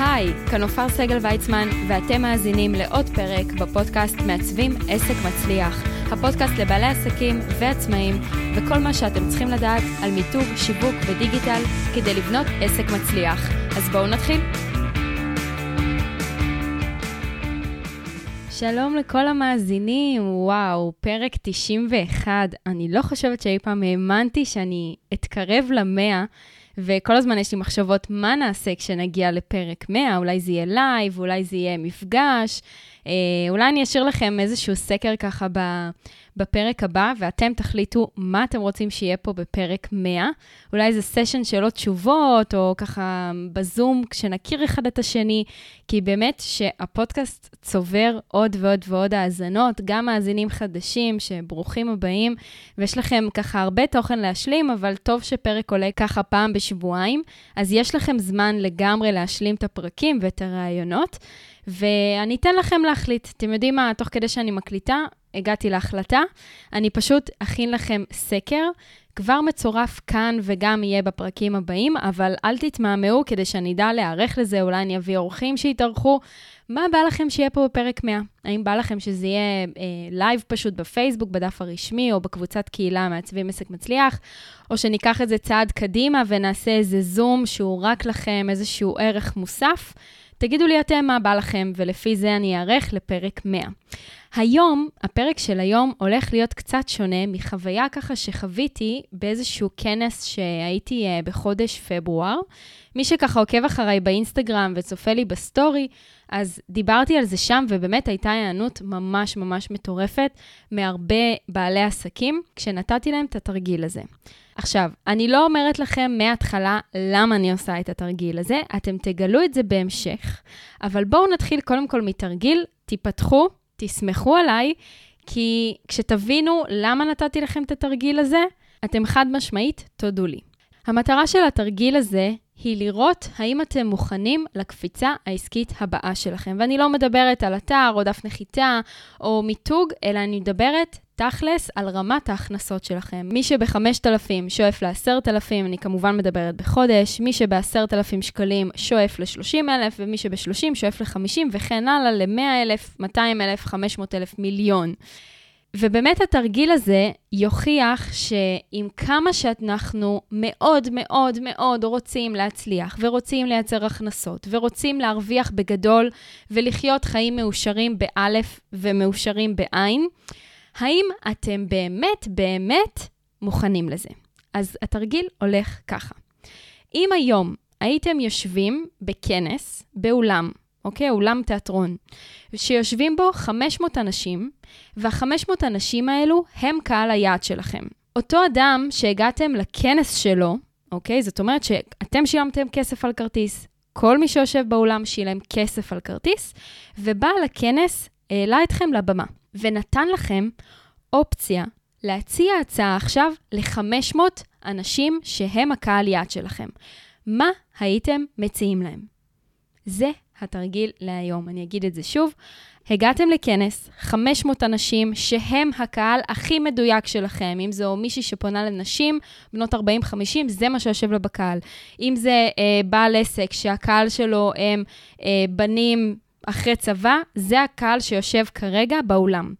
היי, כאן עופר סגל ויצמן, ואתם מאזינים לעוד פרק בפודקאסט מעצבים עסק מצליח. הפודקאסט לבעלי עסקים ועצמאים, וכל מה שאתם צריכים לדעת על מיתוג, שיווק ודיגיטל כדי לבנות עסק מצליח. אז בואו נתחיל. שלום לכל המאזינים, וואו, פרק 91. אני לא חושבת שאי פעם האמנתי שאני אתקרב למאה. וכל הזמן יש לי מחשבות מה נעשה כשנגיע לפרק 100, אולי זה יהיה לייב, אולי זה יהיה מפגש, אולי אני אשאיר לכם איזשהו סקר ככה בפרק הבא, ואתם תחליטו מה אתם רוצים שיהיה פה בפרק 100. אולי זה סשן שאלות תשובות, או ככה בזום, כשנכיר אחד את השני, כי באמת שהפודקאסט צובר עוד ועוד ועוד האזנות, גם מאזינים חדשים שברוכים הבאים, ויש לכם ככה הרבה תוכן להשלים, אבל טוב שפרק עולה ככה פעם בשבועיים, אז יש לכם זמן לגמרי להשלים את הפרקים ואת הראיונות. ואני אתן לכם להחליט. אתם יודעים מה, תוך כדי שאני מקליטה, הגעתי להחלטה. אני פשוט אכין לכם סקר, כבר מצורף כאן וגם יהיה בפרקים הבאים, אבל אל תתמהמהו כדי שאני אדע להיערך לזה, אולי אני אביא אורחים שיתארחו. מה בא לכם שיהיה פה בפרק 100? האם בא לכם שזה יהיה אה, לייב פשוט בפייסבוק, בדף הרשמי, או בקבוצת קהילה מעצבים עסק מצליח, או שניקח את זה צעד קדימה ונעשה איזה זום שהוא רק לכם, איזשהו ערך מוסף? תגידו לי אתם מה בא לכם, ולפי זה אני אערך לפרק 100. היום, הפרק של היום הולך להיות קצת שונה מחוויה ככה שחוויתי באיזשהו כנס שהייתי אה, בחודש פברואר. מי שככה עוקב אחריי באינסטגרם וצופה לי בסטורי, אז דיברתי על זה שם, ובאמת הייתה היענות ממש ממש מטורפת מהרבה בעלי עסקים, כשנתתי להם את התרגיל הזה. עכשיו, אני לא אומרת לכם מההתחלה למה אני עושה את התרגיל הזה, אתם תגלו את זה בהמשך, אבל בואו נתחיל קודם כל מתרגיל, תיפתחו, תסמכו עליי, כי כשתבינו למה נתתי לכם את התרגיל הזה, אתם חד משמעית תודו לי. המטרה של התרגיל הזה היא לראות האם אתם מוכנים לקפיצה העסקית הבאה שלכם. ואני לא מדברת על אתר או דף נחיתה או מיתוג, אלא אני מדברת תכלס על רמת ההכנסות שלכם. מי שב-5,000 שואף ל-10,000, אני כמובן מדברת בחודש, מי שב-10,000 שקלים שואף ל-30,000, ומי שב-30 שואף ל-50, וכן הלאה ל-100,000, 200,000, 500,000, מיליון. ובאמת התרגיל הזה יוכיח שעם כמה שאנחנו מאוד מאוד מאוד רוצים להצליח, ורוצים לייצר הכנסות, ורוצים להרוויח בגדול, ולחיות חיים מאושרים באלף ומאושרים בעין, האם אתם באמת באמת מוכנים לזה? אז התרגיל הולך ככה. אם היום הייתם יושבים בכנס, באולם, אוקיי? אולם תיאטרון, שיושבים בו 500 אנשים, וה-500 אנשים האלו הם קהל היעד שלכם. אותו אדם שהגעתם לכנס שלו, אוקיי? זאת אומרת שאתם שילמתם כסף על כרטיס, כל מי שיושב באולם שילם כסף על כרטיס, ובא לכנס, העלה אתכם לבמה, ונתן לכם אופציה להציע הצעה עכשיו ל-500 אנשים שהם הקהל יעד שלכם. מה הייתם מציעים להם? זה התרגיל להיום. אני אגיד את זה שוב. הגעתם לכנס, 500 אנשים שהם הקהל הכי מדויק שלכם, אם זו מישהי שפונה לנשים, בנות 40-50, זה מה שיושב לו בקהל. אם זה אה, בעל עסק שהקהל שלו הם אה, בנים אחרי צבא, זה הקהל שיושב כרגע באולם.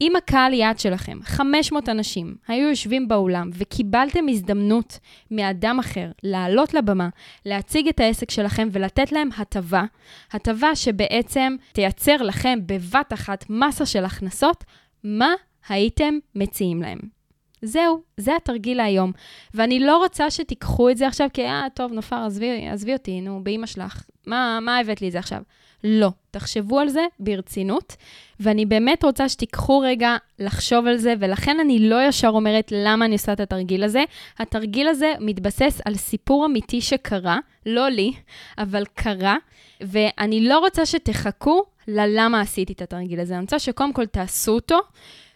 אם הקהל יעד שלכם, 500 אנשים, היו יושבים באולם וקיבלתם הזדמנות מאדם אחר לעלות לבמה, להציג את העסק שלכם ולתת להם הטבה, הטבה שבעצם תייצר לכם בבת אחת מסה של הכנסות, מה הייתם מציעים להם? זהו, זה התרגיל להיום. ואני לא רוצה שתיקחו את זה עכשיו, כי אה, טוב, נופר, עזבי, עזבי אותי, נו, באמא שלך. מה, מה הבאת לי את זה עכשיו? לא. תחשבו על זה ברצינות, ואני באמת רוצה שתיקחו רגע לחשוב על זה, ולכן אני לא ישר אומרת למה אני עושה את התרגיל הזה. התרגיל הזה מתבסס על סיפור אמיתי שקרה, לא לי, אבל קרה, ואני לא רוצה שתחכו ללמה עשיתי את התרגיל הזה. אני רוצה שקודם כל תעשו אותו.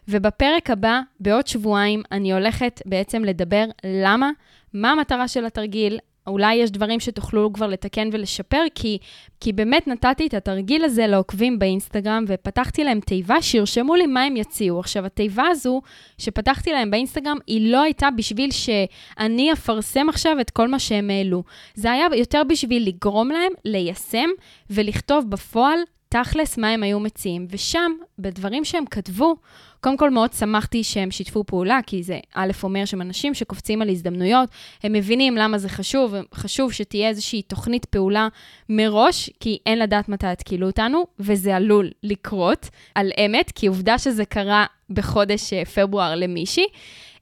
ובפרק הבא, בעוד שבועיים, אני הולכת בעצם לדבר למה, מה המטרה של התרגיל, אולי יש דברים שתוכלו כבר לתקן ולשפר, כי, כי באמת נתתי את התרגיל הזה לעוקבים באינסטגרם, ופתחתי להם תיבה שירשמו לי מה הם יציעו. עכשיו, התיבה הזו שפתחתי להם באינסטגרם, היא לא הייתה בשביל שאני אפרסם עכשיו את כל מה שהם העלו. זה היה יותר בשביל לגרום להם ליישם ולכתוב בפועל תכלס מה הם היו מציעים. ושם, בדברים שהם כתבו, קודם כל מאוד שמחתי שהם שיתפו פעולה, כי זה א', אומר שהם אנשים שקופצים על הזדמנויות, הם מבינים למה זה חשוב, חשוב שתהיה איזושהי תוכנית פעולה מראש, כי אין לדעת מתי יתקילו אותנו, וזה עלול לקרות על אמת, כי עובדה שזה קרה בחודש אה, פברואר למישהי.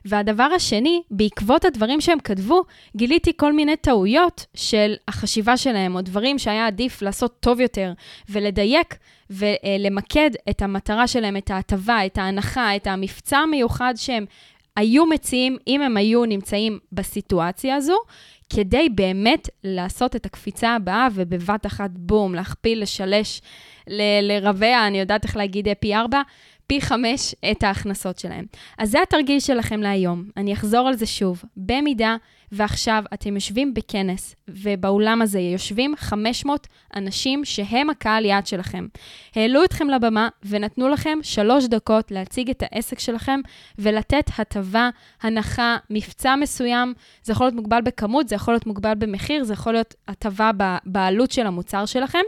והדבר השני, בעקבות הדברים שהם כתבו, גיליתי כל מיני טעויות של החשיבה שלהם, או דברים שהיה עדיף לעשות טוב יותר, ולדייק ולמקד את המטרה שלהם, את ההטבה, את ההנחה, את המבצע המיוחד שהם היו מציעים, אם הם היו נמצאים בסיטואציה הזו, כדי באמת לעשות את הקפיצה הבאה, ובבת אחת, בום, להכפיל, לשלש, לרבע, אני יודעת איך להגיד פי ארבע, פי חמש את ההכנסות שלהם. אז זה התרגיל שלכם להיום. אני אחזור על זה שוב. במידה ועכשיו אתם יושבים בכנס, ובאולם הזה יושבים 500 אנשים שהם הקהל יעד שלכם. העלו אתכם לבמה ונתנו לכם שלוש דקות להציג את העסק שלכם ולתת הטבה, הנחה, מבצע מסוים. זה יכול להיות מוגבל בכמות, זה יכול להיות מוגבל במחיר, זה יכול להיות הטבה בעלות של המוצר שלכם.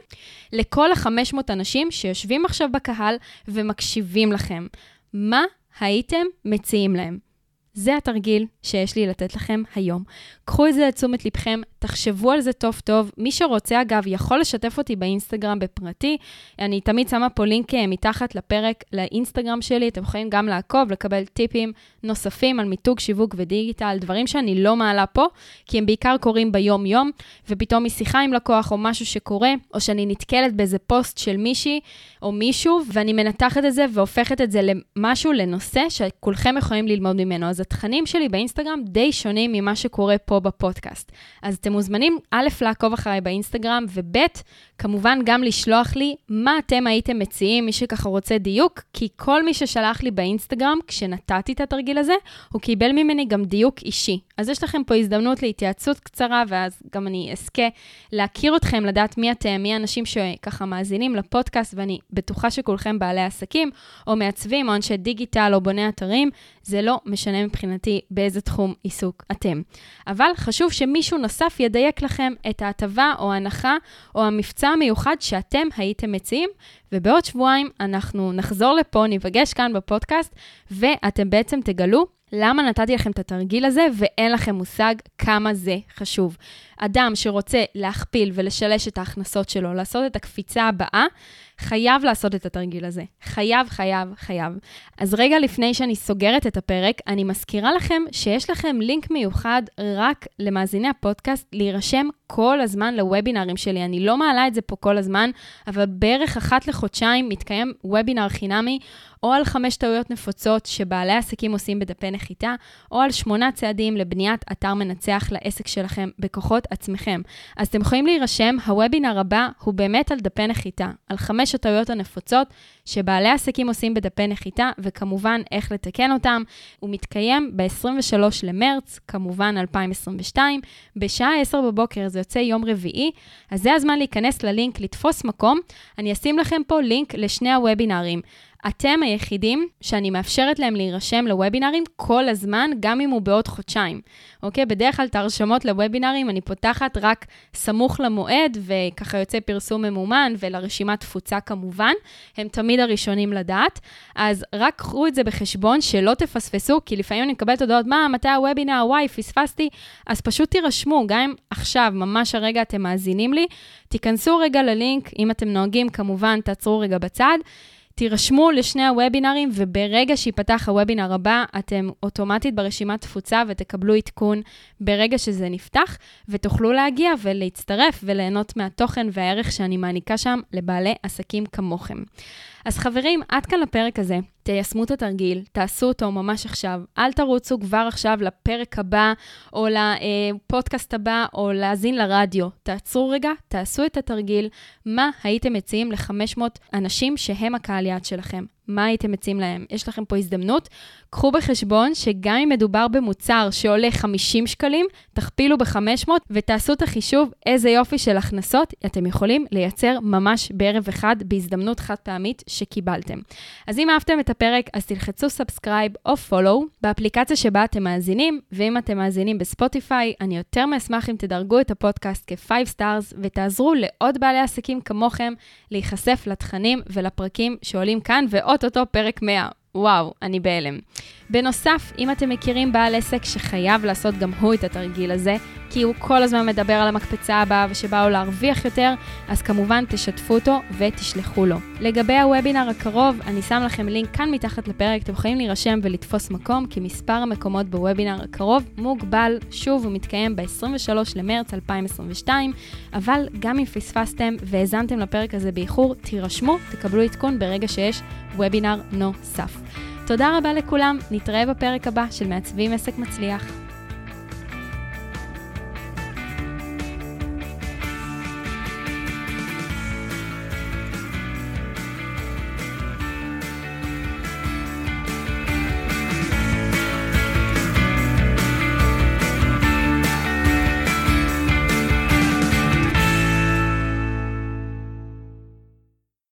לכל ה-500 אנשים שיושבים עכשיו בקהל ומקשיבים לכם. מה הייתם מציעים להם? זה התרגיל שיש לי לתת לכם היום. קחו את זה לתשומת לבכם, תחשבו על זה טוב טוב. מי שרוצה, אגב, יכול לשתף אותי באינסטגרם בפרטי. אני תמיד שמה פה לינק אה, מתחת לפרק לאינסטגרם שלי. אתם יכולים גם לעקוב, לקבל טיפים נוספים על מיתוג, שיווק ודיגיטל, דברים שאני לא מעלה פה, כי הם בעיקר קורים ביום-יום, ופתאום משיחה עם לקוח או משהו שקורה, או שאני נתקלת באיזה פוסט של מישהי או מישהו, ואני מנתחת את זה והופכת את זה למשהו, לנושא שכולכם יכולים ללמוד ממנו. אז התכנים שלי באינסטגרם די שונים ממה שקורה פה בפודקאסט. אז אתם מוזמנים, א', לעקוב אחריי באינסטגרם, וב', כמובן גם לשלוח לי מה אתם הייתם מציעים, מי שככה רוצה דיוק, כי כל מי ששלח לי באינסטגרם, כשנתתי את התרגיל הזה, הוא קיבל ממני גם דיוק אישי. אז יש לכם פה הזדמנות להתייעצות קצרה, ואז גם אני אזכה להכיר אתכם, לדעת מי אתם, מי האנשים שככה מאזינים לפודקאסט, ואני בטוחה שכולכם בעלי עסקים, או מעצבים, או אנשי דיגיטל, או בוני אתרים, זה לא משנה מבחינתי באיזה תחום עיסוק אתם. אבל חשוב שמישהו נוסף ידייק לכם את ההטבה או ההנחה או המבצע המיוחד שאתם הייתם מציעים, ובעוד שבועיים אנחנו נחזור לפה, ניפגש כאן בפודקאסט, ואתם בעצם תגלו למה נתתי לכם את התרגיל הזה ואין לכם מושג כמה זה חשוב. אדם שרוצה להכפיל ולשלש את ההכנסות שלו, לעשות את הקפיצה הבאה, חייב לעשות את התרגיל הזה. חייב, חייב, חייב. אז רגע לפני שאני סוגרת את הפרק, אני מזכירה לכם שיש לכם לינק מיוחד רק למאזיני הפודקאסט להירשם כל הזמן לוובינרים שלי. אני לא מעלה את זה פה כל הזמן, אבל בערך אחת לחודשיים מתקיים וובינר חינמי, או על חמש טעויות נפוצות שבעלי עסקים עושים בדפי נחיתה, או על שמונה צעדים לבניית אתר מנצח לעסק שלכם בכוחות עצמכם. אז אתם יכולים להירשם, הוובינר הבא הוא באמת על דפי נחיתה, על חמש הטעויות הנפוצות שבעלי עסקים עושים בדפי נחיתה, וכמובן איך לתקן אותם. הוא מתקיים ב-23 למרץ, כמובן 2022, בשעה 10 בבוקר, זה יוצא יום רביעי, אז זה הזמן להיכנס ללינק, לתפוס מקום. אני אשים לכם פה לינק לשני הוובינרים. אתם היחידים שאני מאפשרת להם להירשם לוובינרים כל הזמן, גם אם הוא בעוד חודשיים. אוקיי? בדרך כלל את ההרשמות לוובינרים אני פותחת רק סמוך למועד, וככה יוצא פרסום ממומן, ולרשימת תפוצה כמובן. הם תמיד הראשונים לדעת. אז רק קחו את זה בחשבון, שלא תפספסו, כי לפעמים אני מקבלת הודעות, מה, מתי הוובינר, וואי, פספסתי. אז פשוט תירשמו, גם אם עכשיו, ממש הרגע אתם מאזינים לי, תיכנסו רגע ללינק, אם אתם נוהגים, כמובן, תעצרו רגע בצד. תירשמו לשני הוובינרים, וברגע שיפתח הוובינר הבא, אתם אוטומטית ברשימת תפוצה ותקבלו עדכון ברגע שזה נפתח, ותוכלו להגיע ולהצטרף וליהנות מהתוכן והערך שאני מעניקה שם לבעלי עסקים כמוכם. אז חברים, עד כאן לפרק הזה. תיישמו את התרגיל, תעשו אותו ממש עכשיו. אל תרוצו כבר עכשיו לפרק הבא, או לפודקאסט הבא, או להאזין לרדיו. תעצרו רגע, תעשו את התרגיל, מה הייתם מציעים ל-500 אנשים שהם הקהל יעד שלכם. מה הייתם מציעים להם? יש לכם פה הזדמנות. קחו בחשבון שגם אם מדובר במוצר שעולה 50 שקלים, תכפילו ב-500 ותעשו את החישוב איזה יופי של הכנסות אתם יכולים לייצר ממש בערב אחד בהזדמנות חד פעמית שקיבלתם. אז אם אהבתם את הפרק, אז תלחצו subscribe או follow באפליקציה שבה אתם מאזינים, ואם אתם מאזינים בספוטיפיי, אני יותר מאשמח אם תדרגו את הפודקאסט כ-5 stars ותעזרו לעוד בעלי עסקים כמוכם להיחשף לתכנים ולפרקים שעולים כאן, ואו-טו-טו פרק 100. וואו, אני בהלם. בנוסף, אם אתם מכירים בעל עסק שחייב לעשות גם הוא את התרגיל הזה, כי הוא כל הזמן מדבר על המקפצה הבאה ושבא לו להרוויח יותר, אז כמובן תשתפו אותו ותשלחו לו. לגבי הוובינר הקרוב, אני שם לכם לינק כאן מתחת לפרק, אתם יכולים להירשם ולתפוס מקום, כי מספר המקומות בוובינר הקרוב מוגבל, שוב, הוא מתקיים ב-23 למרץ 2022, אבל גם אם פספסתם והאזנתם לפרק הזה באיחור, תירשמו, תקבלו עדכון ברגע שיש וובינר נוסף. תודה רבה לכולם, נתראה בפרק הבא של מעצבים עסק מצליח.